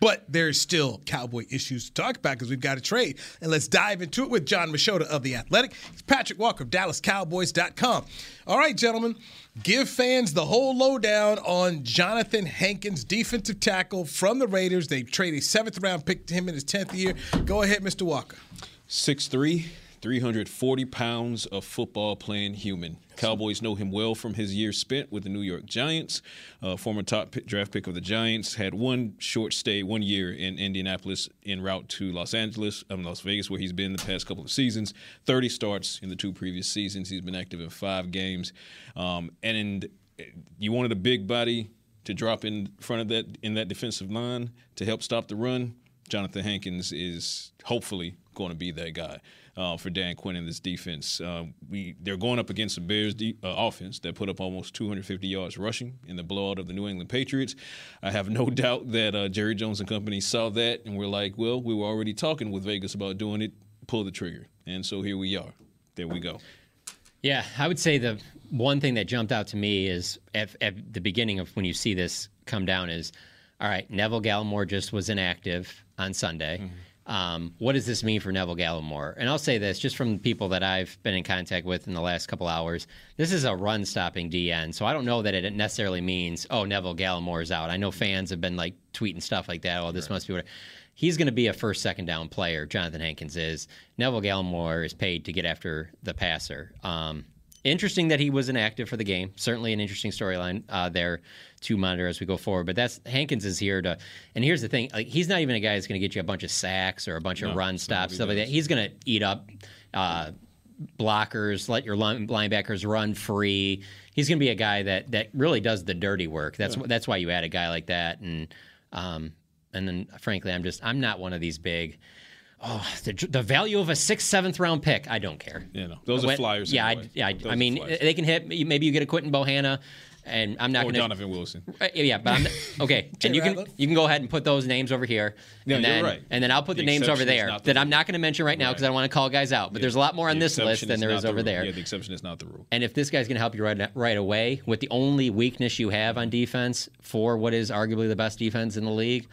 But there's still Cowboy issues to talk about because we've got a trade. And let's dive into it with Jon Machota of The Athletic. It's Patrick Walker of DallasCowboys.com. All right, gentlemen, give fans the whole lowdown on Jonathan Hankins, defensive tackle from the Raiders. They trade a seventh round pick to him in his 10th year. Go ahead, Mr. Walker. 6'3, 340 pounds of football playing human. Cowboys know him well from his years spent with the New York Giants. Uh, former top pick, draft pick of the Giants had one short stay, one year in Indianapolis en route to Los Angeles, um, Las Vegas, where he's been the past couple of seasons. 30 starts in the two previous seasons. He's been active in five games. Um, and you wanted a big body to drop in front of that in that defensive line to help stop the run. Jonathan Hankins is hopefully going to be that guy uh, for Dan Quinn and this defense. Uh, we they're going up against the Bears de- uh, offense that put up almost 250 yards rushing in the blowout of the New England Patriots. I have no doubt that uh, Jerry Jones and company saw that and we're like, well, we were already talking with Vegas about doing it. Pull the trigger, and so here we are. There we go. Yeah, I would say the one thing that jumped out to me is at, at the beginning of when you see this come down is, all right, Neville Gallimore just was inactive on Sunday. Mm-hmm um, what does this mean for Neville Gallimore? And I'll say this just from people that I've been in contact with in the last couple hours. This is a run stopping DN. So I don't know that it necessarily means, oh, Neville Gallimore is out. I know fans have been like tweeting stuff like that. Oh, this right. must be what. He's going to be a first, second down player. Jonathan Hankins is. Neville Gallimore is paid to get after the passer. Um, interesting that he was inactive for the game. Certainly an interesting storyline uh, there to monitor as we go forward. But that's Hankins is here to. And here's the thing: like he's not even a guy that's going to get you a bunch of sacks or a bunch no, of run stops, stuff like that. He's going to eat up. Uh, blockers, let your linebackers run free. He's going to be a guy that that really does the dirty work. That's yeah. that's why you add a guy like that. And um, and then frankly, I'm just I'm not one of these big Oh, the, the value of a sixth, seventh round pick. I don't care. You know, those are flyers. Yeah, I, yeah. I, I mean, they can hit. Maybe you get a Quinton Bohanna, and I'm not going to. Donovan Wilson. Uh, yeah, but I'm okay. and you can you can go ahead and put those names over here. Yeah, and then, you're right. And then I'll put the, the names over there the that rule. I'm not going to mention right now because right. I don't want to call guys out. But yeah. there's a lot more on the this list than there is, is over the there. Yeah, the exception is not the rule. And if this guy's going to help you right right away with the only weakness you have on defense for what is arguably the best defense in the league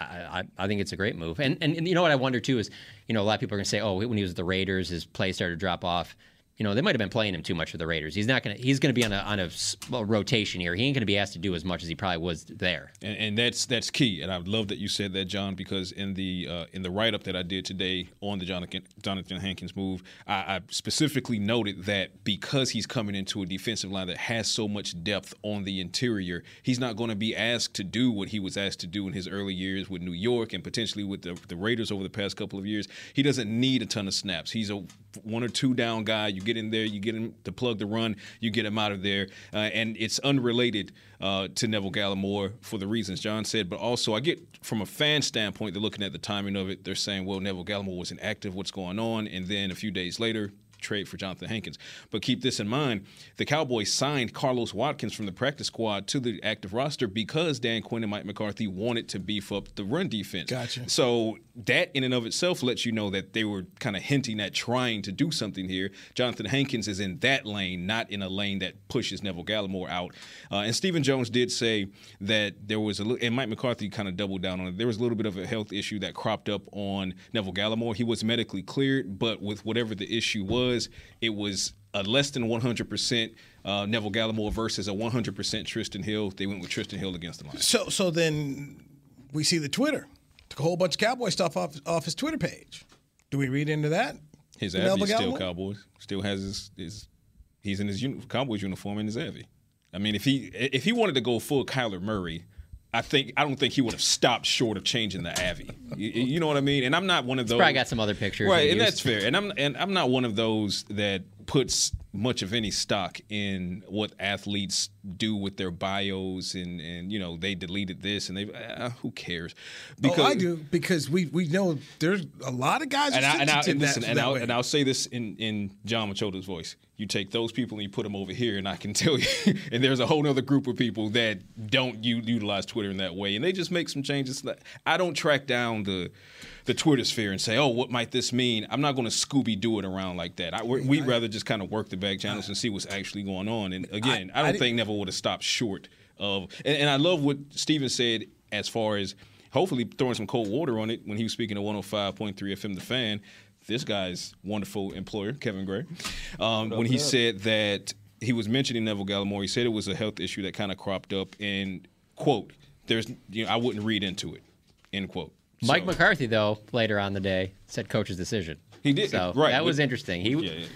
I, I, think it's a great move. And, and, and you know what I wonder too is, you know, a lot of people are going to say, oh, when he was with the Raiders, his play started to drop off you know, they might have been playing him too much for the Raiders. He's not going to. He's going to be on a on a, rotation here. He ain't going to be asked to do as much as he probably was there. And, and that's that's key. And I love that you said that, John, because in the uh, in the write up that I did today on the Jonathan Johnathan Hankins move, I, I, specifically noted that because he's coming into a defensive line that has so much depth on the interior, he's not going to be asked to do what he was asked to do in his early years with New York and potentially with the, the Raiders over the past couple of years. He doesn't need a ton of snaps. He's a one or two down guy. You get in there, you get him to plug the run, you get him out of there, uh, and it's unrelated uh, to Neville Gallimore for the reasons John said. But also, I get from a fan standpoint, they're looking at the timing of it. They're saying, well, Neville Gallimore was inactive. What's going on? And then a few days later, trade for Jonathan Hankins. But keep this in mind the Cowboys signed Carlos Watkins from the practice squad to the active roster because Dan Quinn and Mike McCarthy wanted to beef up the run defense. Gotcha. So that in and of itself lets you know that they were kind of hinting at trying to do something here. Jonathan Hankins is in that lane, not in a lane that pushes Neville Gallimore out. Uh, and Stephen Jones did say that there was a little, and Mike McCarthy kind of doubled down on it. There was a little bit of a health issue that cropped up on Neville Gallimore. He was medically cleared, but with whatever the issue was, it was a less than 100% uh, Neville Gallimore versus a 100% Trysten Hill. They went with Trysten Hill against the line. So, so then we see the Twitter took a whole bunch of Cowboy stuff off off his Twitter page. Do we read into that? His is still Cowboys. Still has his, his he's in his uni- Cowboys uniform in his Avi. I mean, if he if he wanted to go full Kyler Murray, I think I don't think he would have stopped short of changing the Avi. You, you know what I mean? And I'm not one of those. He's probably got some other pictures, right? And that's fair. And I'm and I'm not one of those that puts much of any stock in what athletes do with their bios and and you know they deleted this and they uh, who cares? Because oh, I do because we we know there's a lot of guys and, I, and, I, and listen and, that I'll, and I'll say this in in Jon Machota's voice. You take those people and you put them over here and I can tell you and there's a whole other group of people that don't u- utilize Twitter in that way and they just make some changes. I don't track down the the Twitter sphere and say, "Oh, what might this mean?" I'm not going to Scooby Doo it around like that. I, we'd rather just kind of work the back channels and see what's actually going on. And again, I, I don't I think Neville would have stopped short of. And, and I love what Stephen said as far as hopefully throwing some cold water on it when he was speaking to 105.3 FM, the fan. This guy's wonderful employer, Kevin Gray, um, when he said that he was mentioning Neville Gallimore, he said it was a health issue that kind of cropped up, and quote, "There's, you know, I wouldn't read into it," end quote. Mike so. McCarthy, though, later on the day said coach's decision. He did. So right. that was interesting. He. Yeah, yeah.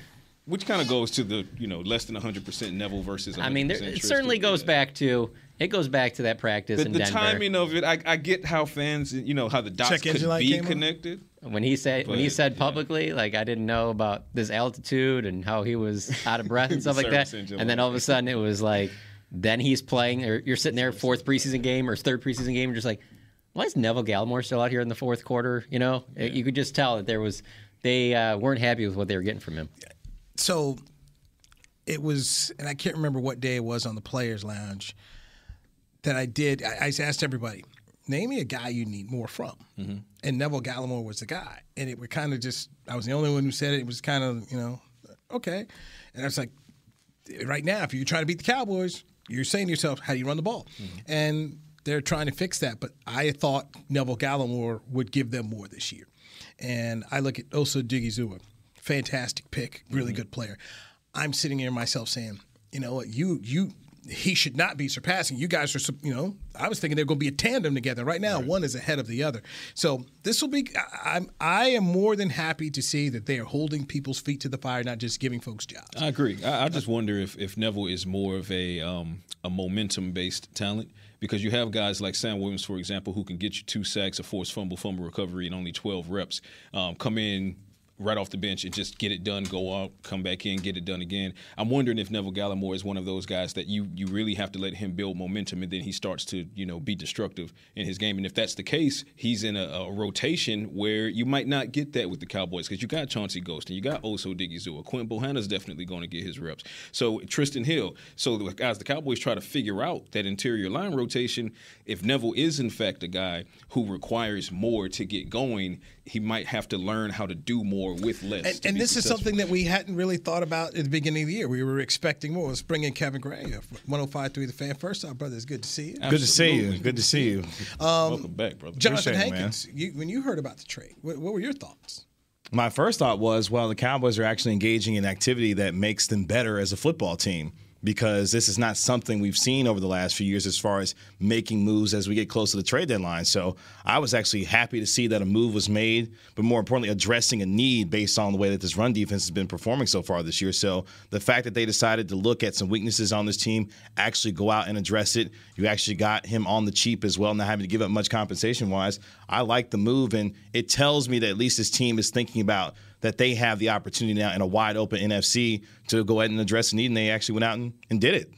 Which kind of goes to the you know less than 100 percent Neville versus. I mean, there, it certainly goes back to it goes back to that practice the, in the Denver. timing of it. I, I, get how fans, you know, how the dots Check could be connected. When he said but, when he said publicly, yeah. like I didn't know about this altitude and how he was out of breath and stuff like that, and then all of a sudden it was like, then he's playing, or you're sitting there fourth preseason game or third preseason game, and just like why is Neville Gallimore still out here in the fourth quarter? You know, yeah. you could just tell that there was they uh, weren't happy with what they were getting from him. So it was, and I can't remember what day it was on the Players Lounge that I did. I, I asked everybody, name me a guy you need more from, mm-hmm. and Neville Gallimore was the guy. And it was kind of just, I was the only one who said it. It was kind of, you know, okay. And I was like, right now, if you're trying to beat the Cowboys, you're saying to yourself, how do you run the ball? Mm-hmm. And they're trying to fix that. But I thought Neville Gallimore would give them more this year. And I look at Osa Odighizuwa, fantastic pick, really mm-hmm. good player. I'm sitting here myself saying, you know what, you you he should not be surpassing. You guys are, you know, I was thinking they're going to be a tandem together. Right now, right. one is ahead of the other. So this will be. I'm. I am more than happy to see that they are holding people's feet to the fire, not just giving folks jobs. I agree. I, I just wonder if if Neville is more of a um, a momentum based talent because you have guys like Sam Williams, for example, who can get you two sacks, a forced fumble, fumble recovery, and only 12 reps. Um, come in right off the bench and just get it done, go out, come back in, get it done again. I'm wondering if Neville Gallimore is one of those guys that you you really have to let him build momentum and then he starts to, you know, be destructive in his game. And if that's the case, he's in a, a rotation where you might not get that with the Cowboys because you got Chauncey Golston and you got Osa Odighizuwa. Quinn Bohanna's definitely going to get his reps. So Trysten Hill. So the guys, the Cowboys try to figure out that interior line rotation, if Neville is in fact a guy who requires more to get going, he might have to learn how to do more with less. And, and this successful. is something that we hadn't really thought about at the beginning of the year. We were expecting more. Let's bring in Kevin Gray, 105.3 The Fan. First off, brother, it's good to see you. Absolutely. Good to see you. Good to see you. Um, Welcome back, brother. Jonathan Hankins, you, when you heard about the trade, what, what were your thoughts? My first thought was, well, the Cowboys are actually engaging in activity that makes them better as a football team because this is not something we've seen over the last few years as far as making moves as we get close to the trade deadline. So I was actually happy to see that a move was made, but more importantly, addressing a need based on the way that this run defense has been performing so far this year. So the fact that they decided to look at some weaknesses on this team, actually go out and address it, you actually got him on the cheap as well, not having to give up much compensation wise. I like the move, and it tells me that at least this team is thinking about that they have the opportunity now in a wide open NFC to go ahead and address the need, and they actually went out and, and did it.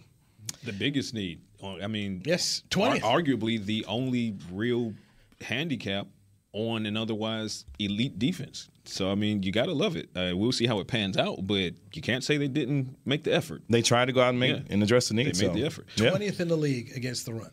The biggest need. I mean, yes, 20. arguably the only real handicap on an otherwise elite defense. So I mean, you got to love it. Uh, we'll see how it pans out, but you can't say they didn't make the effort. They tried to go out and make yeah. and address the need. They made so. the effort. Twentieth yeah. in the league against the run.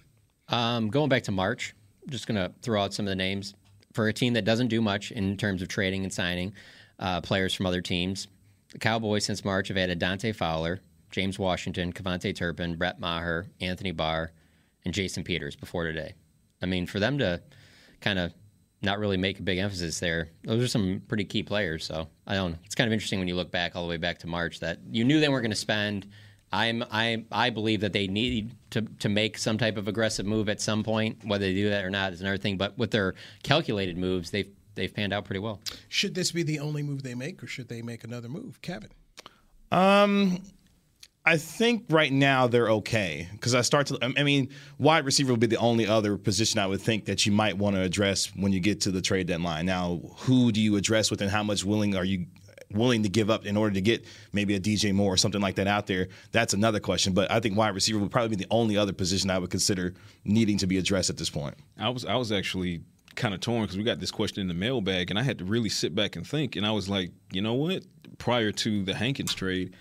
Um, going back to March, just going to throw out some of the names for a team that doesn't do much in terms of trading and signing uh, players from other teams. The Cowboys since March have added Dante Fowler, James Washington, KaVontae Turpin, Brett Maher, Anthony Barr, and Jason Peters before today. I mean, for them to kind of not really make a big emphasis there, those are some pretty key players. So I don't know. It's kind of interesting when you look back all the way back to March that you knew they weren't going to spend. I'm I I believe that they need to to make some type of aggressive move at some point. Whether they do that or not is another thing. But with their calculated moves, they've they've panned out pretty well. Should this be the only move they make, or should they make another move, Kevin? Um, I think right now they're okay because I start to. I mean, wide receiver would be the only other position I would think that you might want to address when you get to the trade deadline. Now, who do you address with, and how much willing are you willing to give up in order to get maybe a DJ Moore or something like that out there? That's another question. But I think wide receiver would probably be the only other position I would consider needing to be addressed at this point. I was I was actually kind of torn because we got this question in the mailbag, and I had to really sit back and think. And I was like, you know what? Prior to the Hankins trade,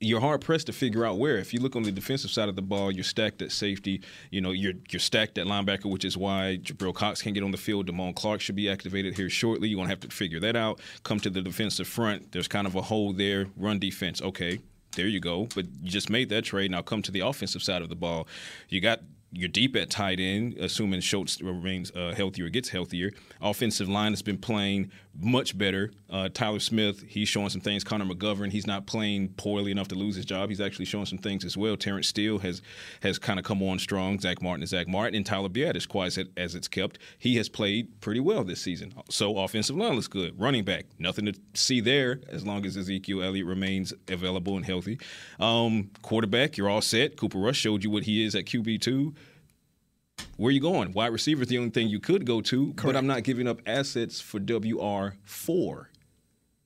you're hard pressed to figure out where. If you look on the defensive side of the ball, you're stacked at safety. You know, you're you're stacked at linebacker, which is why Jabril Cox can't get on the field. Damone Clark should be activated here shortly. You're gonna have to figure that out. Come to the defensive front. There's kind of a hole there. Run defense. Okay, there you go. But you just made that trade. Now come to the offensive side of the ball. You got you're deep at tight end, assuming Schultz remains uh, healthier gets healthier. Offensive line has been playing much better. Uh, Tyler Smith, he's showing some things. Connor McGovern, he's not playing poorly enough to lose his job. He's actually showing some things as well. Terence Steele has has kind of come on strong. Zack Martin is Zack Martin. And Tyler Biadasz, quiet as, as it's kept, he has played pretty well this season. So offensive line looks good. Running back, nothing to see there as long as Ezekiel Elliott remains available and healthy. Um, quarterback, you're all set. Cooper Rush showed you what he is at QB2 where are you going? Wide receiver is the only thing you could go to, Correct. but I'm not giving up assets for WR four.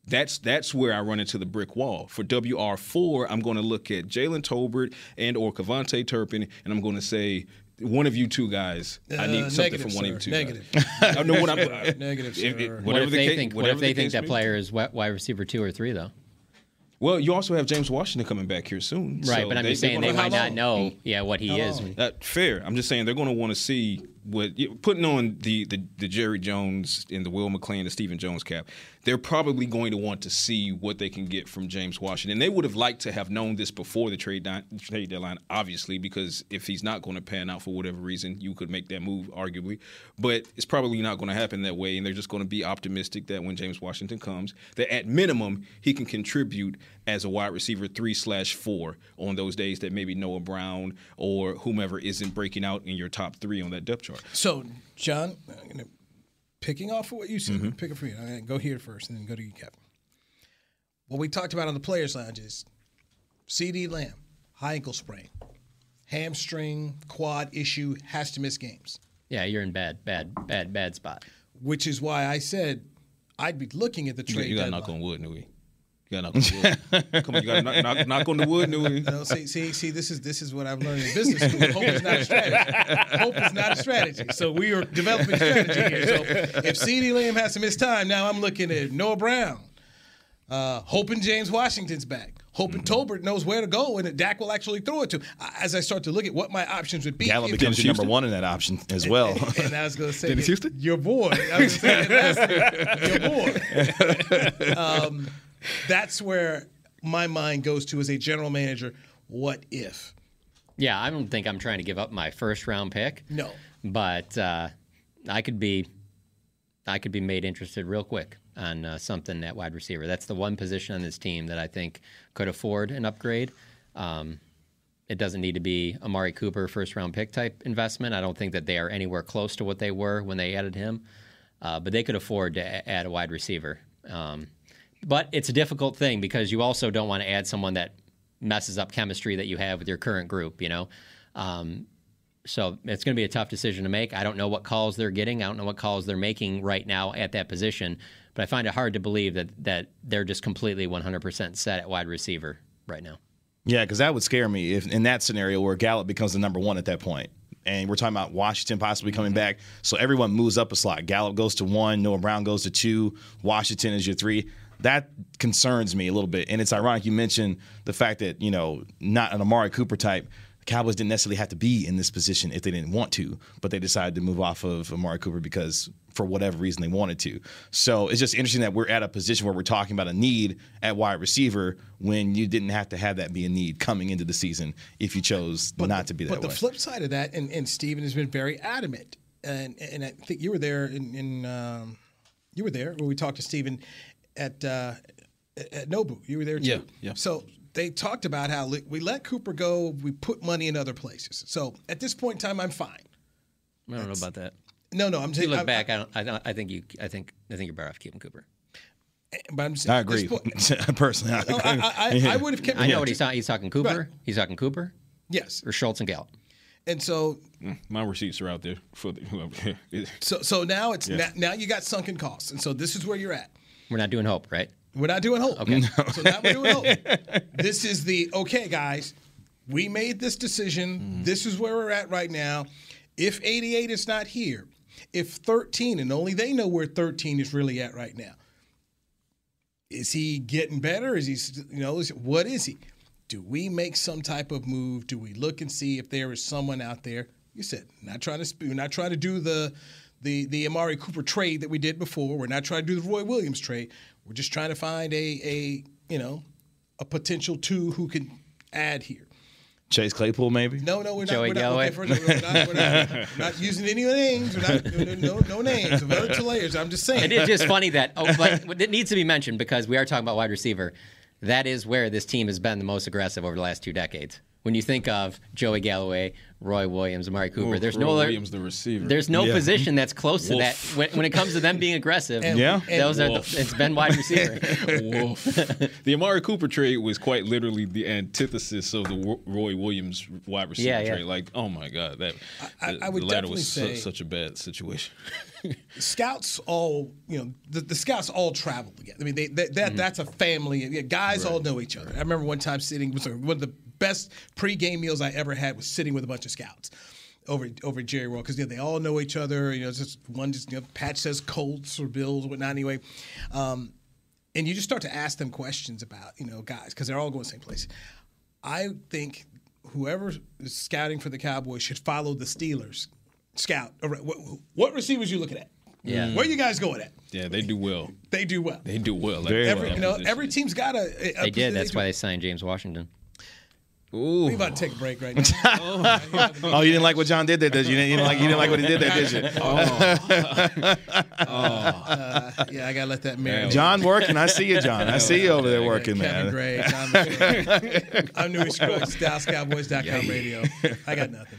That's that's where I run into the brick wall. For WR four, I'm going to look at Jalen Tolbert and or KaVontae Turpin, and I'm going to say one of you two guys. Uh, I need something from one sir. of you two. Negative. Guys. I know what I'm. negative. Sir. If, if, what if they case, think? What if they think that player is wide receiver two or three though? Well, you also have James Washington coming back here soon. Right, so but I'm they, just saying they might not know, yeah, what he is. That fair. I'm just saying they're going to want to see what putting on the, the the Jerry Jones and the Will McClay, the Stephen Jones cap they're probably going to want to see what they can get from James Washington. They would have liked to have known this before the trade, di- trade deadline, obviously, because if he's not going to pan out for whatever reason, you could make that move, arguably. But it's probably not going to happen that way, and they're just going to be optimistic that when James Washington comes, that at minimum he can contribute as a wide receiver three slash four on those days that maybe Noah Brown or whomever isn't breaking out in your top three on that depth chart. So, John, picking off of what you said, mm-hmm. pick it for you. Right, go here first and then go to you, Kevin. What we talked about on the Players Lounge is CeeDee Lamb, high ankle sprain, hamstring, quad issue, has to miss games. Yeah, you're in bad, bad, bad, bad spot. Which is why I said I'd be looking at the trade. You got to knock on wood, Newy. You got knock on wood. Come on, you got to knock, knock, knock, on the wood, Newy. No, see, see, see. This is this is what I've learned in business school. Hope is not a strategy. Hope is not a strategy. So we are developing strategy here. So if CeeDee Lamb has to miss time, now I'm looking at Noah Brown, uh, hoping James Washington's back. Hoping mm-hmm. Tolbert knows where to go and that Dak will actually throw it to. As I start to look at what my options would be, Gallup becomes your number one in that option as well. And, and I was going to say, Dennis Houston, your boy. I was saying, your boy. Um, that's where my mind goes to as a general manager. What if? Yeah, I don't think I'm trying to give up my first round pick. No, but uh, I could be, I could be made interested real quick on uh, something at wide receiver. That's the one position on this team that I think could afford an upgrade. Um, it doesn't need to be Amari Cooper first round pick type investment. I don't think that they are anywhere close to what they were when they added him, uh, but they could afford to add a wide receiver. Um, but it's a difficult thing because you also don't want to add someone that messes up chemistry that you have with your current group, you know? Um, so it's going to be a tough decision to make. I don't know what calls they're getting. I don't know what calls they're making right now at that position. But I find it hard to believe that that they're just completely 100% set at wide receiver right now. Yeah, because that would scare me if in that scenario where Gallup becomes the number one at that point. And we're talking about Washington possibly coming mm-hmm. back. So everyone moves up a slot. Gallup goes to one, Noah Brown goes to two, Washington is your three that concerns me a little bit. And it's ironic you mentioned the fact that, you know, not an Amari Cooper type. Cowboys didn't necessarily have to be in this position if they didn't want to, but they decided to move off of Amari Cooper because for whatever reason they wanted to. So it's just interesting that we're at a position where we're talking about a need at wide receiver when you didn't have to have that be a need coming into the season if you chose but not to be that But the flip side of that, and, and Stephen has been very adamant, and, and I think you were there in, in um, you were there when we talked to Stephen at uh, at Nobu. You were there too. Yeah, yeah. So they talked about how we let Cooper go. We put money in other places. So at this point in time, I'm fine. I don't That's, know about that. No, no. I'm saying. You look I, back. I, don't, I, don't, I think you. I think. I think you're better off keeping Cooper. But I'm saying, I agree. Point, Personally, I, agree. I, I, I, would have kept. I know what he's talking. He's talking Cooper. Right. He's talking Cooper. Yes. Or Schultz and Gallup. And so mm, my receipts are out there for the. so so now it's yeah. now, now you got sunken costs, and so this is where you're at. We're not doing hope, right? We're not doing hope. Okay. So now we're doing hope. This is the okay, guys. We made this decision. Mm. This is where we're at right now. If 88 is not here, if 13, and only they know where 13 is really at right now, is he getting better? Is he, you know, is, what is he? Do we make some type of move? Do we look and see if there is someone out there? You said not trying to we're not trying to do the the the Amari Cooper trade that we did before. We're not trying to do the Roy Williams trade. We're just trying to find a a you know a potential two who can add here. Chase Claypool, maybe? No, no, we're not. Joey we're not, okay, first, we're not, we're not, we're not using any names. We're not, no, no, no names. Very layers. I'm just saying. It is just funny that oh, like, it needs to be mentioned because we are talking about wide receiver. That is where this team has been the most aggressive over the last two decades. When you think of Joey Galloway, Roy Williams, Amari Cooper. Ooh, there's Roy no Williams, the receiver. There's no yeah. position that's close Wolf. to that when, when, it comes to them being aggressive. And, yeah, those are the, it's been wide receiver. Wolf. the Amari Cooper trade was quite literally the antithesis of the Roy Williams wide receiver yeah, yeah. trade. Like, oh my god, that I, the, I would the latter was say su- such a bad situation. scouts all, you know, the, the, scouts all travel together. I mean, they, they that mm-hmm. that's a family. Yeah, Guys right. all know each other. I remember one time sitting with one of the best pregame meals I ever had was sitting with a bunch of scouts over over Jerry World because you know, they all know each other. You know, just one just you know, Patch says Colts or Bills or whatnot. Anyway, um, and you just start to ask them questions about you know guys because they're all going the same place. I think whoever is scouting for the Cowboys should follow the Steelers scout. What, what receivers you looking at? Yeah, where you guys going at? Yeah, they do well. They do well. They do well. Like every, well. You know, every team's got a. a they did. That's why they signed James Washington. Ooh. We about to take a break right now. oh, you didn't like what John did there, did you? You didn't like, you didn't like what he did there, did you? oh. oh. Uh, yeah, I gotta let that marinate. John working. I see you, John. I see you over there working, Kevin man. Gray, John. I'm Newy Scruggs, DallasCowboys.com yeah. radio. I got nothing.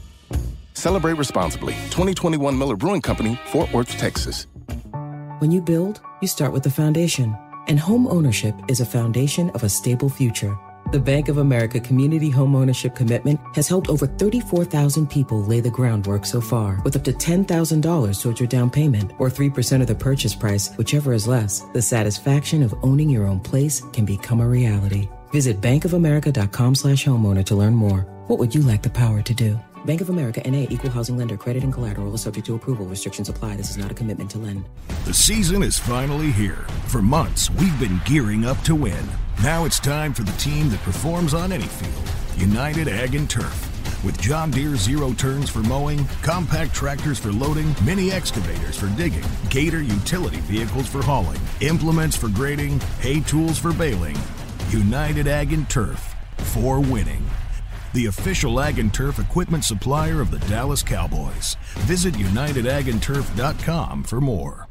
Celebrate responsibly. 2021 Miller Brewing Company, Fort Worth, Texas. When you build, you start with the foundation. And home ownership is a foundation of a stable future. The Bank of America Community Home Ownership Commitment has helped over 34,000 people lay the groundwork so far, with up to $10,000 towards your down payment or 3% of the purchase price, whichever is less. The satisfaction of owning your own place can become a reality. Visit bankofamerica.com slash homeowner to learn more. What would you like the power to do? Bank of America NA equal housing lender credit and collateral is subject to approval. Restrictions apply. This is not a commitment to lend. The season is finally here. For months, we've been gearing up to win. Now it's time for the team that performs on any field United Ag and Turf. With John Deere zero turns for mowing, compact tractors for loading, mini excavators for digging, Gator utility vehicles for hauling, implements for grading, hay tools for baling. United Ag and Turf for winning. The official Ag and Turf equipment supplier of the Dallas Cowboys. Visit UnitedAgAndTurf.com for more.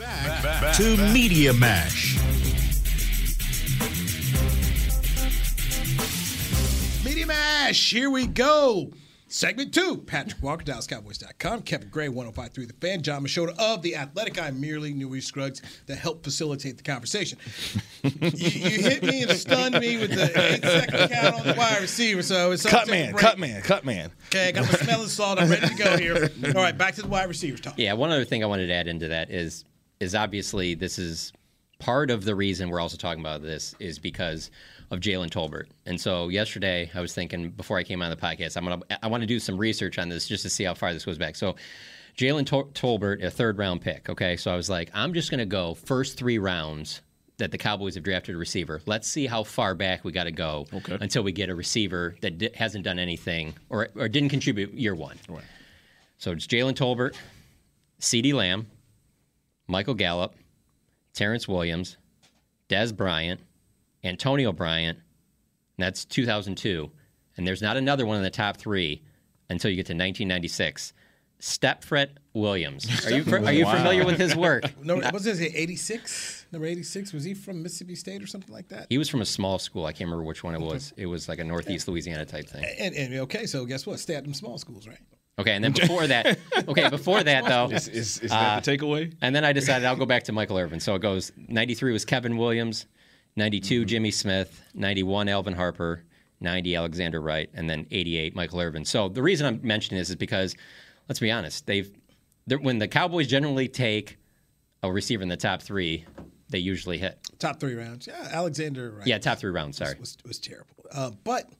Back, back, back to Media Mash. Media Mash, here we go. Segment two, Patrick Walker, DallasCowboys.com, Kevin Gray, 1053 The Fan, Jon Machota of The Athletic. I'm merely Newy Scruggs to help facilitate the conversation. you, you hit me and stunned me with the eight second count on the wide receiver. So it's cut man, cut man, cut man. Okay, I got my smelling salt. I'm ready to go here. All right, back to the wide receivers talk. Yeah, one other thing I wanted to add into that is is obviously this is part of the reason we're also talking about this is because of Jalen Tolbert. And so yesterday I was thinking before I came on the podcast, I'm gonna I want to do some research on this just to see how far this goes back. So Jalen Tol- Tolbert, a third round pick. Okay, so I was like, I'm just gonna go first three rounds that the Cowboys have drafted a receiver. Let's see how far back we got to go Okay. until we get a receiver that di- hasn't done anything or or didn't contribute year one. Right. So it's Jalen Tolbert, CeeDee Lamb, Michael Gallup, Terrance Williams, Dez Bryant, Antonio Bryant, and that's 2002. And there's not another one in the top three until you get to 1996. Stepfret Williams. Are you are you Wow. familiar with his work? No, was this 86? Number 86? Was he from Mississippi State or something like that? He was from a small school. I can't remember which one it was. It was like a Northeast Louisiana type thing. And, and okay, so guess what? Stay at them small schools, right? Okay, and then before that, okay, before that though, Is, is, is that the takeaway? And then I decided I'll go back to Michael Irvin. So it goes 93 was Kevin Williams, 92 Jimmy Smith, 91 Alvin Harper, 90 Alexander Wright, and then 88 Michael Irvin. So the reason I'm mentioning this is because let's be honest, they've when the Cowboys generally take a receiver in the top three, they usually hit. Top three rounds. Yeah, Alexander. Right. Yeah, top three rounds. Sorry. was was terrible. Uh, but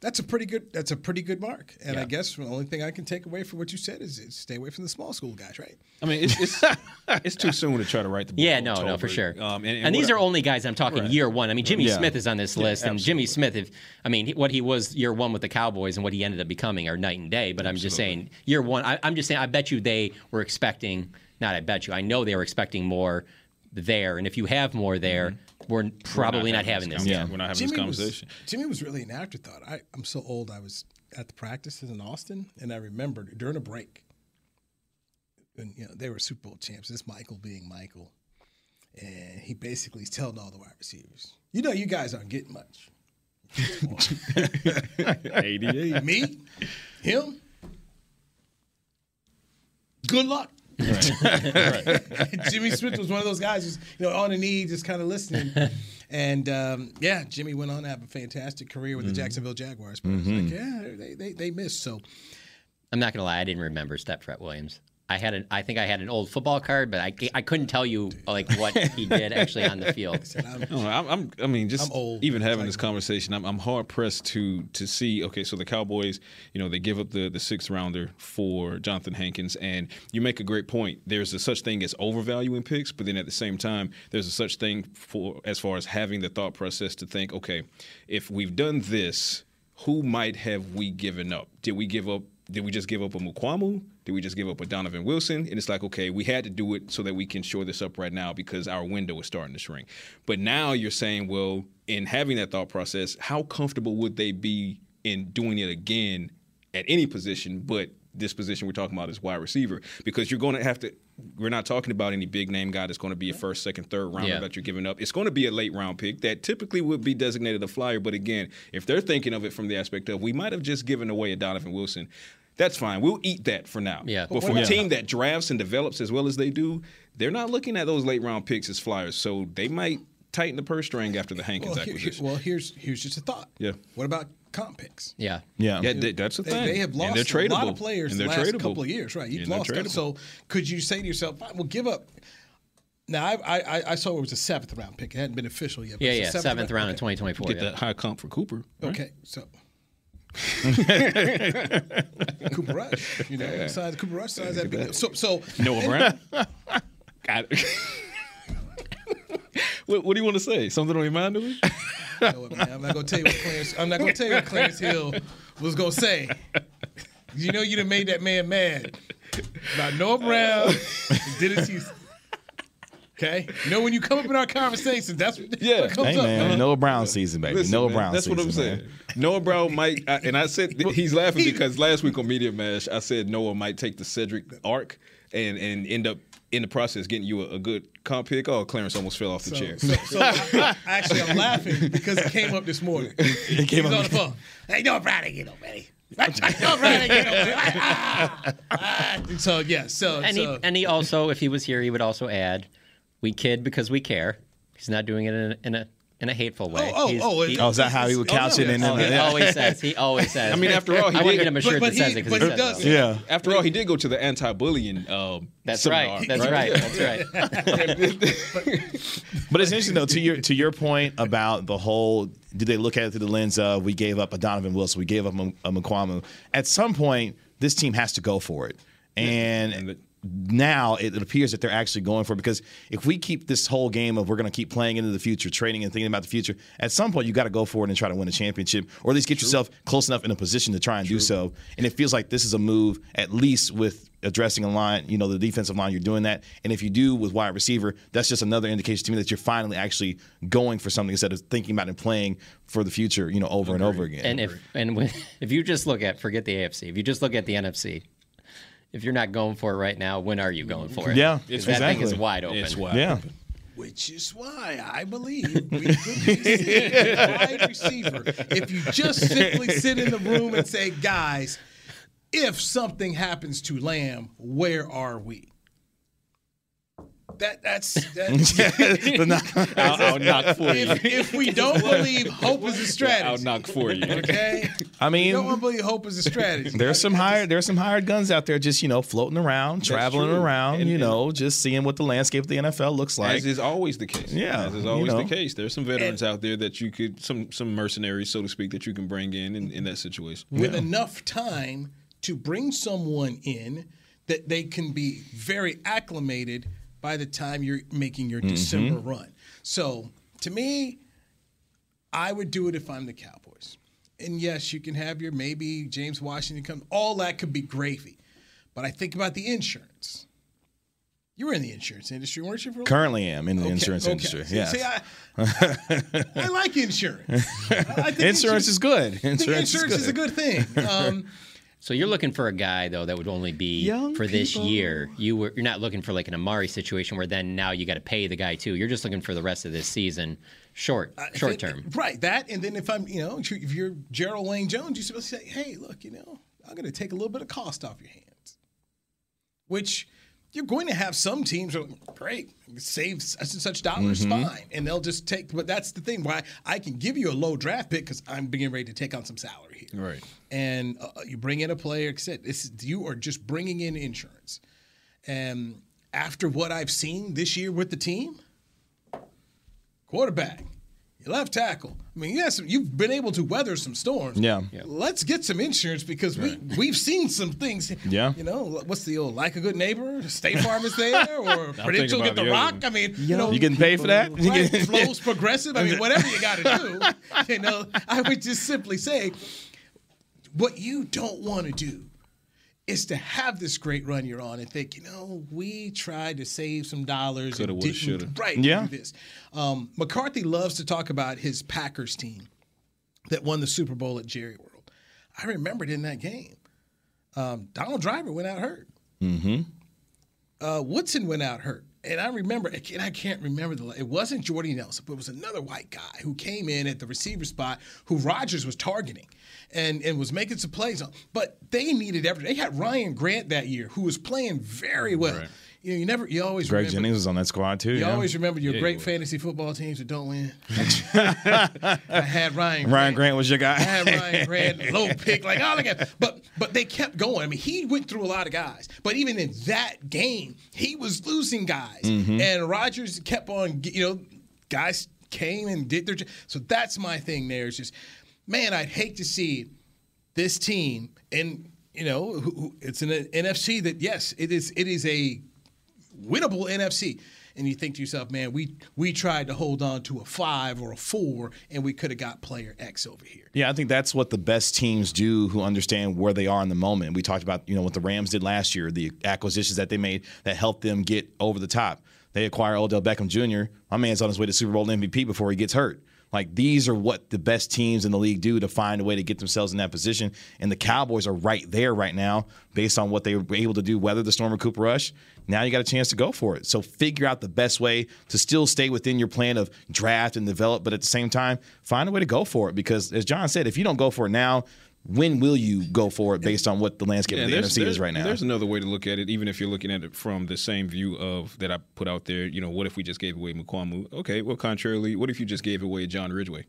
that's a pretty good. That's a pretty good mark. And I guess the only thing I can take away from what you said is, is stay away from the small school guys, right? I mean, it's it's, it's too soon to try to write the book. Yeah, on no, no, for sure. Um, and, and, these what are I- only guys I'm talking Right. year one. I mean, Jimmy Yeah. Smith is on this Yeah, list, and Jimmy. Smith, if I mean he- what he was year one with the Cowboys and what he ended up becoming are night and day. But I'm just saying, year one, I, I'm just saying, I bet you they were expecting. Not, I bet you, I know they were expecting more there. And if you have more there, mm-hmm. we're probably not, having this. conversation. now. We're not having Jimmy this was, conversation. Jimmy was really an afterthought. I, I'm so old. I was at the practices in Austin, and I remembered during a break, and you know they were Super Bowl champs. This Michael being Michael, and he basically is telling all the wide receivers, "You know, you guys aren't getting much. 88. Me, him, good luck." Jimmy Smith was one of those guys who's you know on the knee, just kind of listening. And um, yeah, Jimmy went on to have a fantastic career with the Jacksonville Jaguars. But it's like, yeah, they, they they missed. So I'm not gonna lie, I didn't remember Stepfret Williams. I had an, I think I had an old football card, but I, I couldn't tell you like what he did actually on the field. I'm, I don't know, I'm, I'm, I mean, just I'm old. even having Like- this conversation, I'm, I'm hard pressed to to see. Okay, so the Cowboys, you know, they give up the the sixth rounder for Jonathan Hankins, and you make a great point. There's a such thing as overvaluing picks, but then at the same time, there's a such thing for as far as having the thought process to think, okay, if we've done this, who might have we given up? Did we give up? Did we just give up a Mukuamu? Did we just give up a Donovan Wilson? And it's like, okay, we had to do it so that we can shore this up right now because our window is starting to shrink. But now you're saying, well, in having that thought process, how comfortable would they be in doing it again at any position, but this position we're talking about is wide receiver? Because you're going to have to. We're not talking about any big name guy that's going to be a first, second, third rounder Yeah. that you're giving up. It's going to be a late round pick that typically would be designated a flyer. But again, if they're thinking of it from the aspect of we might have just given away a Donovan Wilson, that's fine. We'll eat that for now. Yeah. But for a team that drafts and develops as well as they do, they're not looking at those late round picks as flyers. So they might tighten the purse string after the Hankins well, here- here- acquisition. well, here's here's just a thought. Yeah. What about comp picks? Yeah. Yeah. yeah, they- that's the thing. they have And lost they're a lot of players And the they're last tradable. couple of years, right? You've And lost guys. tradable. So could you say to yourself, "Fine, "Well, give up"? Now I, I I- I saw it was a seventh round pick. It hadn't been official yet. but Yeah, yeah. Seventh round in okay. 2024. Get yeah. that high comp for Cooper. right? Okay, so Cooper Rush, you know, signs Cooper Rush signs that big. So so Noah Brown. Got it. what, what do you want to say? Something on your mind? You know man, I'm not gonna tell you what Clarence. I'm not gonna tell you what Clarence Hill was gonna say. You know, you done made that man mad about Noah Brown and Dennis Houston. Okay, you know when you come up in our conversations, that's what, Yeah. what comes Hey up. man, Noah Brown season, baby. Listen, Noah man, Brown That's season. what I'm saying. man. Noah Brown might, I, and I said he's laughing because last week on Media Mash, I said Noah might take the Cedric arc and and end up in the process getting you a, a good comp pick. Oh, Clarence almost fell off the So, chair. so, so I, actually, I'm laughing because it came up this morning. It came He's up- on the phone. Hey, Noah Brown ain't get no money. so yeah, so And so, he and he also, if he was here, he would also add, "We kid because we care." He's not doing it in a in a, in a hateful way. Oh, oh, oh, he, it- Oh, is that how he would couch it in? oh, in he the, always says. He always says. I mean, after all, he I want to did- get him a shirt but that says he- it because but he, he says does- so. yeah. After all, he did go to the anti-bullying. Um, That's seminar, right. That's right. That's right. But it's interesting though to your to your point about the whole. Do they look at it through the lens of we gave up a Donovan Wilson, we gave up a, a Mukuamu? At some point, this team has to go for it, and. And the- now it, it appears that they're actually going for it because if we keep this whole game of we're going to keep playing into the future, trading and thinking about the future, at some point you got to go for it and try to win a championship, or at least get yourself close enough in a position to try and do so. And it feels like this is a move, at least with addressing a line, you know, the defensive line, you're doing that. And if you do with wide receiver, that's just another indication to me that you're finally actually going for something instead of thinking about and playing for the future, you know, over and over again. And if and when, if you just look at forget the AFC, if you just look at the NFC, if you're not going for it right now, when are you going for it? Yeah, it's that thing is wide open. It's wide yeah. open. which is why I believe we could be a wide receiver if you just simply sit in the room and say, guys, if something happens to Lamb, where are we? That that's, that's The knock- I'll, I'll knock for you. if, if we don't believe hope is a strategy, I'll knock for you. Okay, I we mean, don't want to believe hope is a strategy. There's some hired there's some hired guns out there just, you know, floating around, traveling around, And- you and- know, just seeing what the landscape of the NFL looks like. As is always the case. Yeah, As is you always know. the case. There's some veterans out there that you could, some some mercenaries, so to speak, that you can bring in in, in that situation. with enough time to bring someone in that they can be very acclimated by the time you're making your December run. So to me, I would do it if I'm the Cowboys. And yes, you can have your maybe James Washington come. All that could be gravy. But I think about the insurance. You were in the insurance industry, weren't you? Currently am in the Okay, insurance okay. industry. Yeah. see, I, I like insurance. I think Insurance is good. Insurance, insurance is a good thing. Um, So you're looking for a guy though that would only be Young for this people. year. You were you're not looking for like an Amari situation where then now you got to pay the guy too. You're just looking for the rest of this season, short I short think- term. Right. That, and then if I'm, you know, if you're Jerral Wayne Jones, you're supposed to say, hey, look, you know, I'm going to take a little bit of cost off your hands, which you're going to have some teams are like, great, save such and such dollars, Mm-hmm. fine. And they'll just take, but that's the thing why I can give you a low draft pick because I'm being ready to take on some salary here. Right. And uh, you bring in a player, like I said, you are just bringing in insurance. And after what I've seen this year with the team, quarterback, your left tackle. I mean, yes, you've been able to weather some storms. Yeah. yeah. Let's get some insurance because we we've seen some things. Yeah. You know, what's the old like a good neighbor? State Farm is there, or Prudential about get the the rock. one. I mean, you know, You getting paid for that? You right, flows progressive. I mean, whatever you got to do. You know, I would just simply say, what you don't want to do is to have this great run you're on and think, you know, we tried to save some dollars. Coulda, and woulda, didn't- shoulda. Right. Yeah. Do this. Um, McCarthy loves to talk about his Packers team that won the Super Bowl at Jerry World. I remembered in that game, um, Donald Driver went out hurt. Mm-hmm. Uh, Woodson went out hurt. And I remember, and I can't remember the. It wasn't Jordy Nelson, but it was another white guy who came in at the receiver spot who Rodgers was targeting, and and was making some plays on. But they needed everything. They had Ryan Grant that year, who was playing very well. You know, you never, you always Greg remember. Jennings was on that squad too. You yeah. always remember your Yeah, great fantasy football teams that don't win. I had Ryan. Ryan Grant was your guy. I had Ryan Grant, low pick, like oh look at, but but they kept going. I mean, he went through a lot of guys, but even in that game, he was losing guys, Mm-hmm. and Rodgers kept on. You know, guys came and did their. jo- So that's my thing. There is just, man, I'd hate to see this team, and you know, who, who, it's an NFC that yes, it is. It is a winnable NFC. And you think to yourself, man, we we tried to hold on to a five or a four, and we could have got player X over here. Yeah, I think that's what the best teams do who understand where they are in the moment. We talked about, you know, what the Rams did last year, the acquisitions that they made that helped them get over the top. They acquire Odell Beckham Jr. My man's on his way to Super Bowl MVP before he gets hurt. Like these are what the best teams in the league do to find a way to get themselves in that position. And the Cowboys are right there right now, based on what they were able to do, weather the storm of Cooper Rush. Now you got a chance to go for it. So figure out the best way to still stay within your plan of draft and develop, but at the same time, find a way to go for it. Because as John said, if you don't go for it now, when will you go for it based on what the landscape Yeah, of the NFC is right now? There's another way to look at it, even if you're looking at it from the same view of that I put out there. You know, what if we just gave away Mukuamu? Okay, well, contrarily, what if you just gave away John Ridgeway?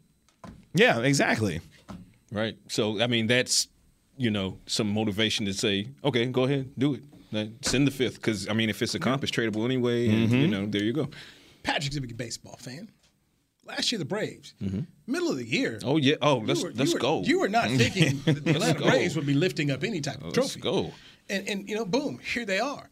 Yeah, exactly. Right. So I mean, that's you know some motivation to say, okay, go ahead, do it. Like, Send the fifth, because I mean, if it's accomplished, tradable anyway, and, Mm-hmm. you know, there you go. Patrick's a big baseball fan. Last year, the Braves, mm-hmm. middle of the year. Oh yeah. Oh, you let's were- let's you were, go. You were not thinking the Atlanta go. Braves would be lifting up any type of Let's trophy. go. And and you know, boom, here they are.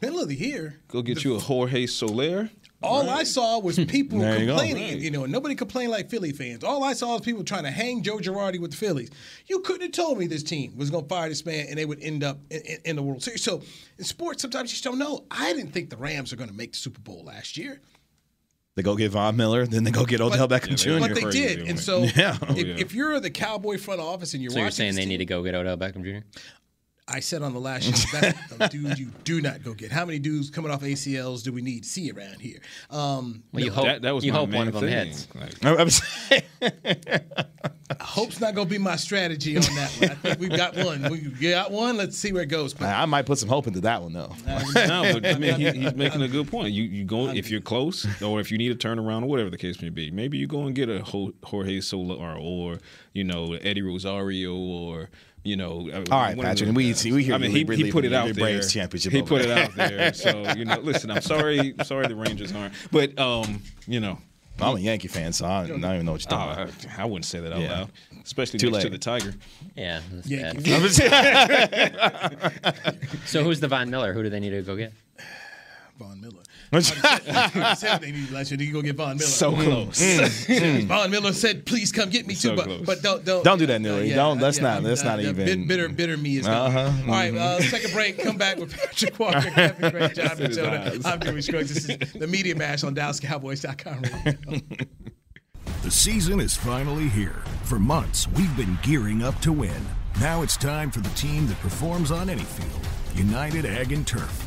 Middle of the year. Go get you a Jorge Soler. All I saw was people There you go. complaining, you know, and nobody complained like Philly fans. All I saw was people trying to hang Joe Girardi with the Phillies. You couldn't have told me this team was going to fire this man and they would end up in, in, in the World Series. So in sports, sometimes you just don't know. I didn't think the Rams are going to make the Super Bowl last year, They go get Von Miller, then they go get Odell But- Beckham Yeah, Jr. but they did. And so Yeah. if, oh, if you're the Cowboy front office and you're So you're saying this they team- need to go get Odell Beckham Jr. I said on the last show, that's a dude you do not go get. How many dudes coming off ACLs do we need to see around here? Um, Well, you no, hope That, that was you my hope main one of them thing. hits. Like, I- I'm saying- hope's not going to be my strategy on that one. I think we've got one. We got one. Let's see where it goes. But I might put some hope into that one though. no, but I mean, he, he's making a good point. You you go if you're close, or if you need a turnaround, or whatever the case may be. Maybe you go and get a Jorge Soler, or, or you know Eddie Rosario, or you know. All right, Patrick, and we- we hear I mean, you he, really he put it out there. Braves championship He put it out there. So you know, listen, I'm sorry, sorry the Rangers aren't, but um, you know. I'm a Yankee fan, so I, I don't even know what you're Oh, talking about. I, I wouldn't say that out Yeah. loud, especially Too next to the Tiger. Yeah, Yeah, bad. So who's the Von Miller? Who do they need to go get? Von Miller. I said they need last year. You go get Von Miller. so close. Von Miller said, "Please come get me too." So but close. but don't don't Don't do that, Newy. Don't- let's not- I'm- let's not uh, even- bitter bitter me is. Uh-huh. All right, uh, let's take a break. Come back with Patrick Walker, Kevin Gray, Jon Machota. I'm Newy Scruggs. This is the Media Mash on DallasCowboys.com. Radio. The season is finally here. For months, we've been gearing up to win. Now it's time for the team that performs on any field United Ag and Turf.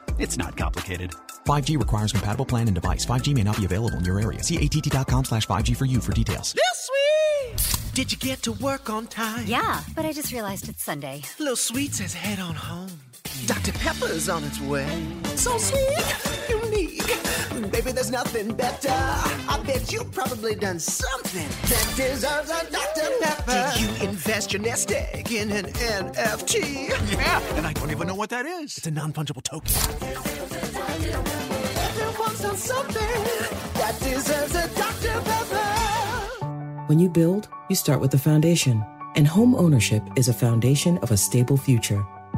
It's not complicated. 5G requires compatible plan and device. 5G may not be available in your area. See att.com slash 5G for you for details. Lil Sweet! Did you get to work on time? Yeah, but I just realized it's Sunday. Little Sweet says head on home. Dr. Pepper's on its way. So sweet, unique. Baby, there's nothing better. I bet you've probably done something that deserves a Dr. Pepper. Did you invest your nest egg in an NFT? Yeah, and I don't even know what that is. It's a non fungible token. Everyone's done something that deserves a Dr. Pepper. When you build, you start with the foundation. And home ownership is a foundation of a stable future.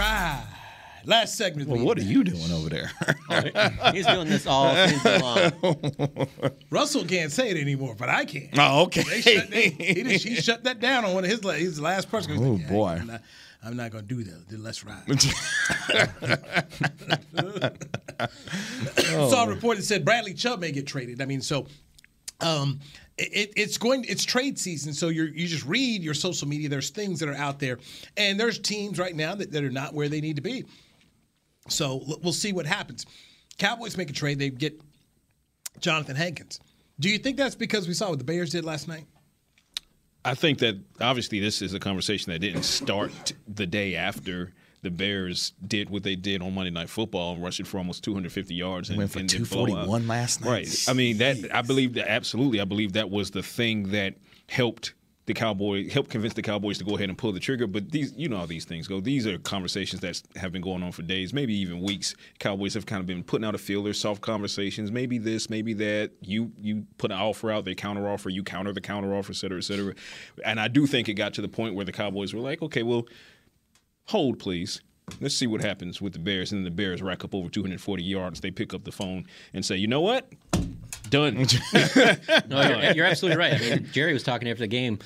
That's right. Last segment. Well, what are you doing over there? He's doing this all season long. Russell can't say it anymore, but I can. Oh, okay. They shut, they, he, just- he shut that down on one of his, la- his last person. Oh, boy. I'm not, I'm not going to do that. Then Let's ride. Saw a report that said Bradley Chubb may get traded. I mean, so um, it, it's going. It's trade season, so you you just read your social media. There's things that are out there, and there's teams right now that, that are not where they need to be. So we'll see what happens. Cowboys make a trade. They get Jonathan Hankins. Do you think that's because we saw what the Bears did last night? I think that obviously this is a conversation that didn't start the day after the Bears did what they did on Monday Night Football, rushing for almost 250 yards and Went for and 241 last night. Right. I mean that. I believe that absolutely. I believe that was the thing that helped the Cowboy helped convince the Cowboys to go ahead and pull the trigger. But these, you know how these things go. These are conversations that have been going on for days, maybe even weeks. Cowboys have kind of been putting out a feeler, soft conversations. Maybe this, maybe that. You you put an offer out, they counter offer, you counter the counter offer, et cetera, et cetera. And I do think it got to the point where the Cowboys were like, okay, well, hold please. Let's see what happens with the Bears. And then the Bears rack up over 240 yards. They pick up the phone and say, you know what? Done. No, you're, you're absolutely right. I mean, Jerry was talking after the game.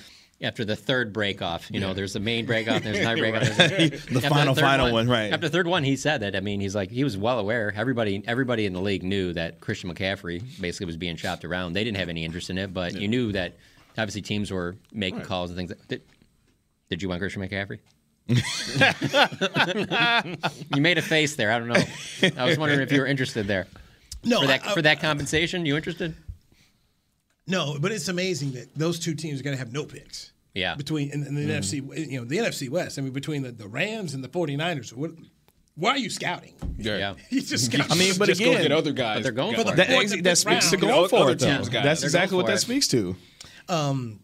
After the third break off, you know, there's the main break off, there's another break off. Right. The After final, third final one, right. After the third one, he said that. I mean, he's like, he was well aware. Everybody, everybody in the league knew that Christian McCaffrey basically was being chopped around. They didn't have any interest in it, but you knew that obviously teams were making Right. calls and things. Did, did you want Christian McCaffrey? You made a face there. I don't know. I was wondering if you were interested there. No, for that I- for that compensation, you interested? No, but it's amazing that those two teams are going to have no picks. Yeah. Between in, in the Mm-hmm. NFC, you know, the NFC West. I mean, between the, the Rams and the 49ers. What, why are you scouting? Yeah. You just scout. I mean, but Just again, go get other guys. But they're going for one. the that, fourth and that fifth speaks to round. going for it, though. teams got it. That's They're exactly what that it. speaks to. Um,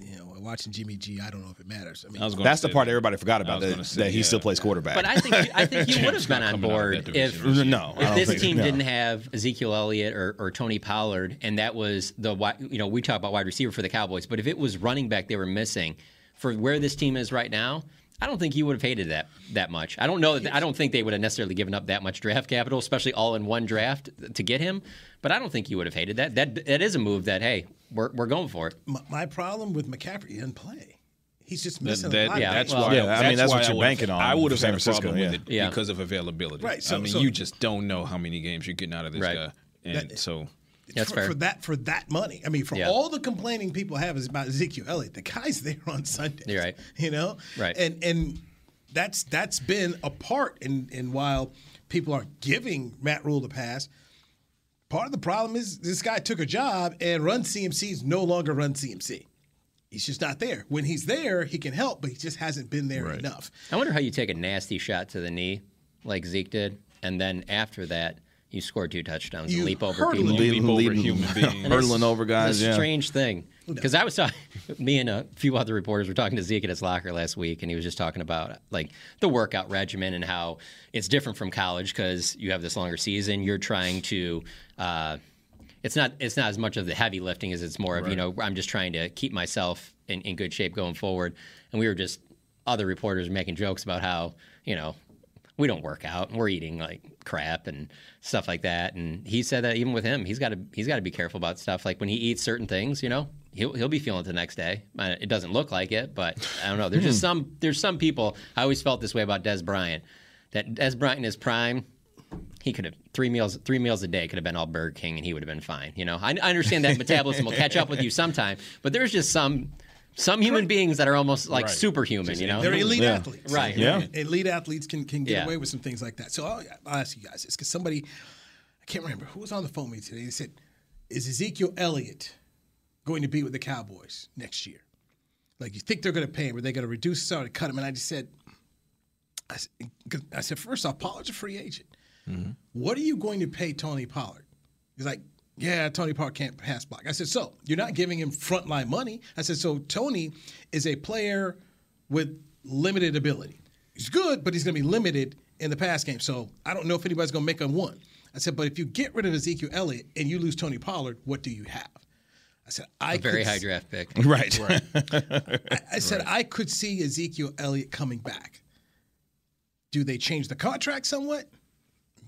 you know, watching Jimmy G, I don't know if it matters. I mean, I was That's the part that. everybody forgot about that, say, that he yeah. still plays quarterback. But I think I think he would have been on coming out of board if no, I if this think- team no. didn't have Ezekiel Elliott or, or Tony Pollard, and that was the wi- you know we talk about wide receiver for the Cowboys, but if it was running back they were missing for where this team is right now, I don't think you would have hated that that much. I don't know. That, I don't think they would have necessarily given up that much draft capital, especially all in one draft to get him. But I don't think you would have hated that. That that is a move that hey, we're we're going for it. my, my problem with McCaffrey, he doesn't play. He's just That, missing that- a lot. Yeah, that's well- why. Yeah, I mean, that's what you're banking on I would have for had a San problem Francisco, with it yeah. because of availability. Right, so- I mean, so- you just don't know how many games you're getting out of this Right. guy, and so That's for, fair. for that for that money. I mean, for Yeah. all the complaining people have is about Ezekiel Elliott. The guy's there on Sunday. You're right. You know. Right. And and that's that's been a part. And and while people are giving Matt Rhule the pass, part of the problem is this guy took a job and Run CMC is no longer Run CMC. He's just not there. When he's there, he can help, but he just hasn't been there enough. I wonder how you take a nasty shot to the knee like Zeke did, and then after that you score two touchdowns You and leap over hurdle people. it. leap over human beings. hurtling over guys. It's a Yeah. strange thing because I was talking. Me and a few other reporters were talking to Zeke at his locker last week, and he was just talking about like the workout regimen and how it's different from college because you have this longer season. You're trying to. Uh, it's not. It's not as much of the heavy lifting as it's more of you know. I'm just trying to keep myself in, in good shape going forward. And we were just other reporters making jokes about how you know we don't work out and we're eating like crap and stuff like that. And he said that even with him, he's got to he's got to be careful about stuff like when he eats certain things. You know, he'll he'll be feeling it the next day. It doesn't look like it, but I don't know. There's just hmm. some there's some people. I always felt this way about Dez Bryant. That Dez Bryant in his prime. He could have three meals three meals a day could have been all Burger King and he would have been fine. You know, I, I understand that metabolism will catch up with you sometime, but there's just some some human beings that are almost like Right. superhuman. You know, They're elite Yeah. athletes. Right. Yeah. Elite athletes can, can get Yeah. away with some things like that. So I'll, I'll ask you guys this because somebody, I can't remember who was on the phone with me today. They said, Is Ezekiel Elliott going to be with the Cowboys next year? Like, you think they're going to pay him? Are they going to reduce his salary, cut him? And I just said, I, s- 'cause I said, first off, Pollard's a free agent. Mm-hmm. What are you going to pay Tony Pollard? He's like, yeah, Tony Park can't pass block. I said, so you're not giving him frontline money. I said, so Tony is a player with limited ability. He's good, but he's going to be limited in the pass game. So I don't know if anybody's going to make him one. I said, but if you get rid of Ezekiel Elliott and you lose Tony Pollard, what do you have? I said, I a very could high s- draft pick. Right. I said I could see Ezekiel Elliott coming back. Do they change the contract somewhat?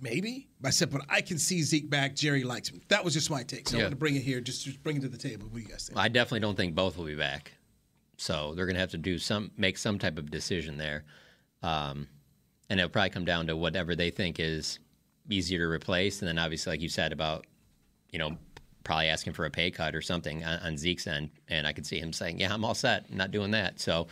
Maybe. I said, but I can see Zeke back. Jerry likes him. That was just my take. So Yeah. I'm going to bring it here. Just, just bring it to the table. What do you guys think? I definitely don't think both will be back. So they're going to have to do some, make some type of decision there, um, and it'll probably come down to whatever they think is easier to replace, and then obviously, like you said about, you know, probably asking for a pay cut or something on, on Zeke's end, and I could see him saying, "Yeah, I'm all set, I'm not doing that." So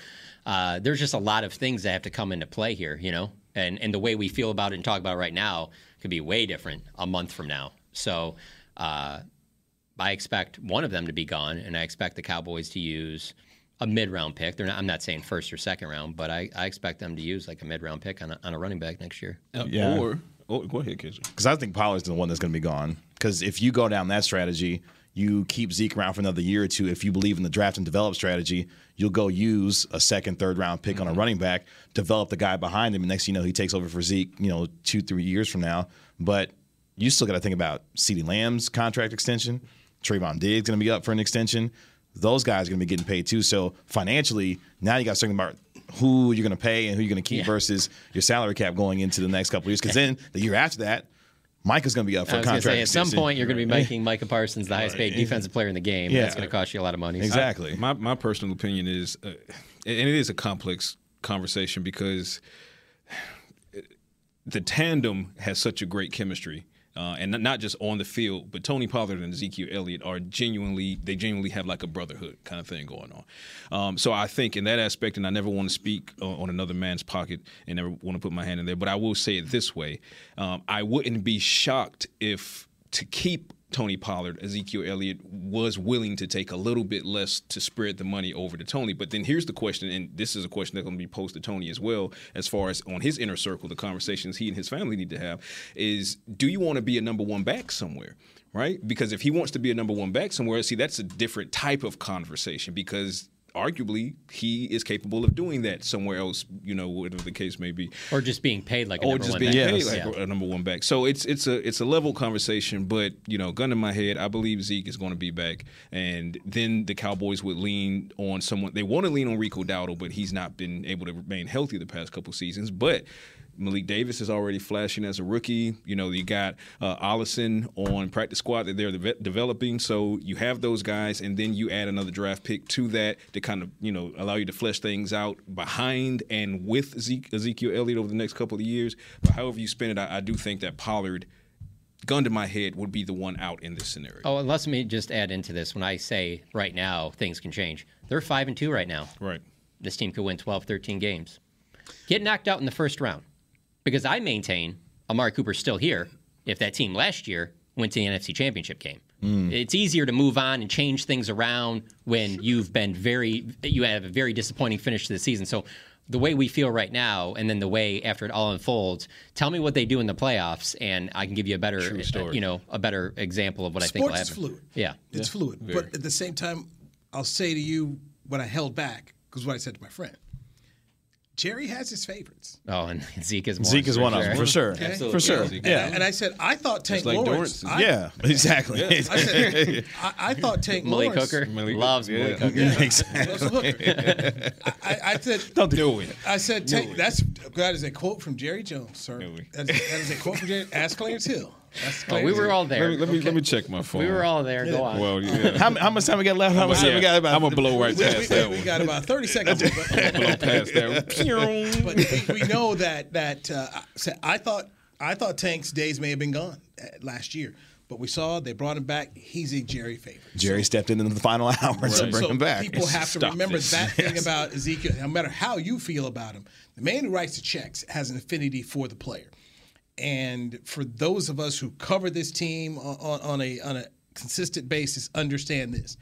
uh, there's just a lot of things that have to come into play here, you know, and and the way we feel about it and talk about it right now could be way different a month from now. So. Uh, I expect one of them to be gone, and I expect the Cowboys to use a mid-round pick. They're not, I'm not saying first or second round, but I, I expect them to use like a mid-round pick on a, on a running back next year. Yeah. Or, oh, go ahead, Kitchen. Because I think Pollard's the one that's going to be gone. Because if you go down that strategy, you keep Zeke around for another year or two. If you believe in the draft and develop strategy, you'll go use a second, third round pick on a mm-hmm. running back, develop the guy behind him, and next thing you know, he takes over for Zeke, you know, two, three years from now. But you still got to think about CeeDee Lamb's contract extension. Trevon Diggs going to be up for an extension. Those guys are going to be getting paid too. So financially, now you got to think about who you're going to pay and who you're going to keep Yeah. versus your salary cap going into the next couple of years. Because then the year after that, Micah's going to be up for I a was going contract to say, at some point, you're going to be making Micah Parsons the highest paid defensive player in the game. Yeah. That's going to cost you a lot of money. Exactly. My my personal opinion is, uh, and it is a complex conversation because the tandem has such a great chemistry. Uh, and not- just on the field, but Tony Pollard and Ezekiel Elliott are genuinely, they genuinely have like a brotherhood kind of thing going on. Um, so I think in that aspect, and I never want to speak on, on another man's pocket and never want to put my hand in there, but I will say it this way. Um, I wouldn't be shocked if to keep Tony Pollard, Ezekiel Elliott was willing to take a little bit less to spread the money over to Tony. But then here's the question, and this is a question that's going to be posed to Tony as well, as far as on his inner circle, the conversations he and his family need to have is do you want to be a number one back somewhere? Right? Because if he wants to be a number one back somewhere, see, that's a different type of conversation because arguably he is capable of doing that somewhere else, you know, whatever the case may be Or just being paid like a or number just one being back. paid Yeah. like a number one back. So it's it's a it's a level conversation, but you know, gun to my head, I believe Zeke is going to be back, and then the Cowboys would lean on someone. They want to lean on Rico Dowdle, but he's not been able to remain healthy the past couple seasons. But Malik Davis is already flashing as a rookie. You know, you got uh, Allison on practice squad that they're deve- developing. So you have those guys, and then you add another draft pick to that to kind of you know allow you to flesh things out behind and with Zeke, Ezekiel Elliott over the next couple of years. But however you spin it, I, I do think that Pollard, gun to my head, would be the one out in this scenario. Oh, and let me just add into this. When I say right now, things can change. They're 5 and 2 right now. Right. This team could win 12, 13 games. Get knocked out in the first round. Because I maintain Amari Cooper's still here if that team last year went to the NFC Championship game. Hmm. It's easier to move on and change things around when you've been very, you have a very disappointing finish to the season. So the way we feel right now, and then the way after it all unfolds, tell me what they do in the playoffs, and I can give you a better, True story. you know, a better example of what I think will Sports is fluid. Yeah, It's fluid. very. But at the same time, I'll say to you what I held back because what I said to my friend. Jerry has his favorites. Oh, and Zeke is one. Zeke is for one of them for sure. Okay. For sure. And, Yeah. I, and I said I thought Tank like Lawrence. I, yeah, exactly. I said I, I thought Tank Malik Lawrence. Hooker Malik- loves yeah. Malik Hooker. exactly. Loves a. I, I said Don't do it. I said Tank, that's that is a quote from Jerry Jones, sir. That's, that is a quote from Jerry. Ask Clarence Hill. That's Oh, we were all there. Let me let me, let me check my phone. we were all there. Go on. Well, yeah. How, how much time we got left? How much time we got? About I'm gonna blow right We, past we- that we one. got about 30 seconds. but- blow past that. but we, we know that that uh, I thought I thought Tank's days may have been gone uh, last year, but we saw they brought him back. He's a Jerry favorite. Jerry stepped in in the final hours So, to bring so him back. people have to Stop remember this. that thing about Ezekiel. No matter how you feel about him, the man who writes the checks has an affinity for the player. And for those of us who cover this team on, on, on a on a consistent basis, understand this.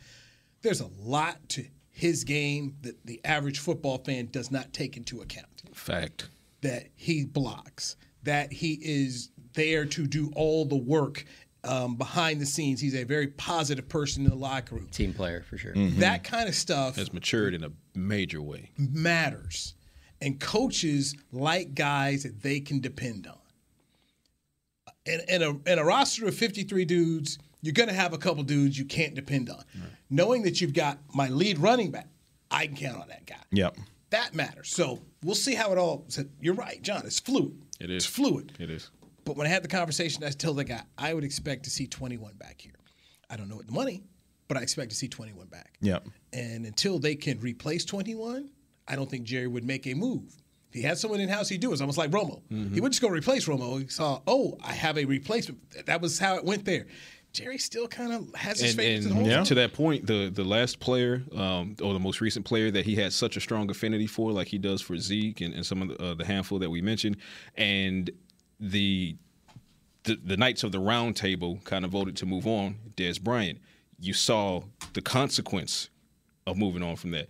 There's a lot to his game that the average football fan does not take into account Fact. that he blocks, that he is there to do all the work um, behind the scenes. He's a very positive person in the locker room. Team player for sure. That kind of stuff Has matured in a major way. matters. And coaches like guys that they can depend on. In, in, a, in a roster of 53 dudes, you're going to have a couple dudes you can't depend on. Knowing that you've got my lead running back, I can count on that guy. Yep. That matters. So we'll see how it all. You're right, John. It's fluid. It is It's fluid. It is. But when I had the conversation, I told the guy I would expect to see 21 back here. I don't know what the money, but I expect to see 21 back. Yep. And until they can replace 21, I don't think Jerry would make a move. If he had someone in house, he'd do it. It's almost like Romo. Mm-hmm. He wouldn't just go replace Romo. He saw, oh, I have a replacement. That was how it went there. Jerry still kind of has his and, favorites and at home. to that point, the the last player um, or the most recent player that he had such a strong affinity for, like he does for Zeke and, and some of the, uh, the handful that we mentioned, and the, the the Knights of the Round Table kind of voted to move on. Dez Bryant, you saw the consequence of moving on from that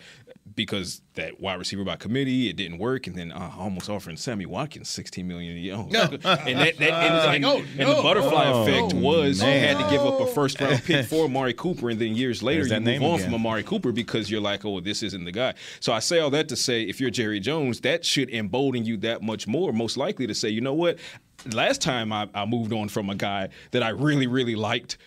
because that wide receiver by committee it didn't work, and then uh, almost offering Sammy Watkins sixteen million a year. Oh, No. and that, that and, Like, and- oh, and the butterfly Oh, effect was you had to give up a first round pick for Amari Cooper, and then years later There's you that move name on again. from Amari Cooper because you're like, oh, this isn't the guy. So I say all that to say, if you're Jerry Jones, that should embolden you that much more, most likely to say, you know what, last time I, I moved on from a guy that I really, really liked,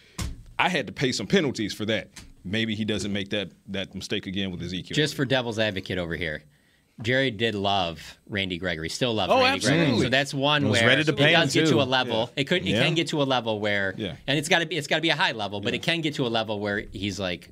I had to pay some penalties for that. Maybe he doesn't make that that mistake again with Ezekiel. Just for devil's advocate over here. Jerry did love Randy Gregory, still loves Oh, Randy Gregory. absolutely. So that's one where it does him, get to a level. It could it Yeah. can get to a level where Yeah. and it's gotta be it's gotta be a high level, but it can get to a level where he's like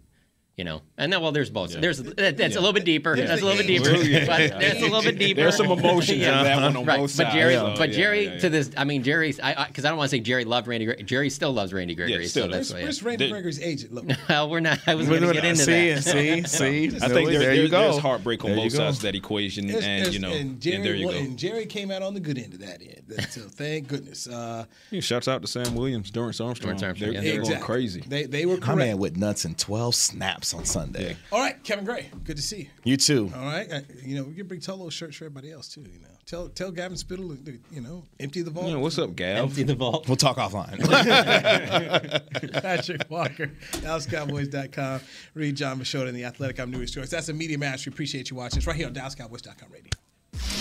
you know, and then well, there's both. There's that, that's a little bit deeper. That's a little bit deeper. Yeah. But that's a little bit deeper. There's some emotions in that one on right. both But sides. Jerry, so, but yeah, Jerry, yeah, yeah. to this, I mean, Jerry's, I because I, don't want to say Jerry loved Randy. Gregory. Jerry still loves Randy Gregory. Yeah, still so that's why. Where's Randy They- Gregory's agent? Look, Well, we're not. I was going to get into see, that. See, see, I think there, there there- you go. there's heartbreak on There you both go. sides of that equation, There's- and there's- you know, and Jerry, and there you go. and Jerry came out on the good end of that end. So thank goodness. Uh, shouts out to Sam Williams, Dorance Armstrong. Dorance They're, yeah. they're exactly. going crazy. They they were My man with nuts and 12 snaps on Sunday. All right, Kevin Gray, good to see you. You too. All right, uh, you know we can bring Tolo shirts for everybody else too. You know, tell tell Gavin Spittle, to, you know, empty the vault. Yeah, what's up, Gav? Empty the vault. We'll talk offline. Patrick Walker, DallasCowboys.com. Read Jon Machota in the Athletic. I'm Newy Scruggs. That's a Media Mash. We appreciate you watching. It's right here on DallasCowboys.com radio.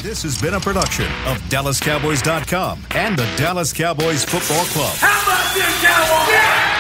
This has been a production of DallasCowboys.com and the Dallas Cowboys Football Club. How about this, Cowboys?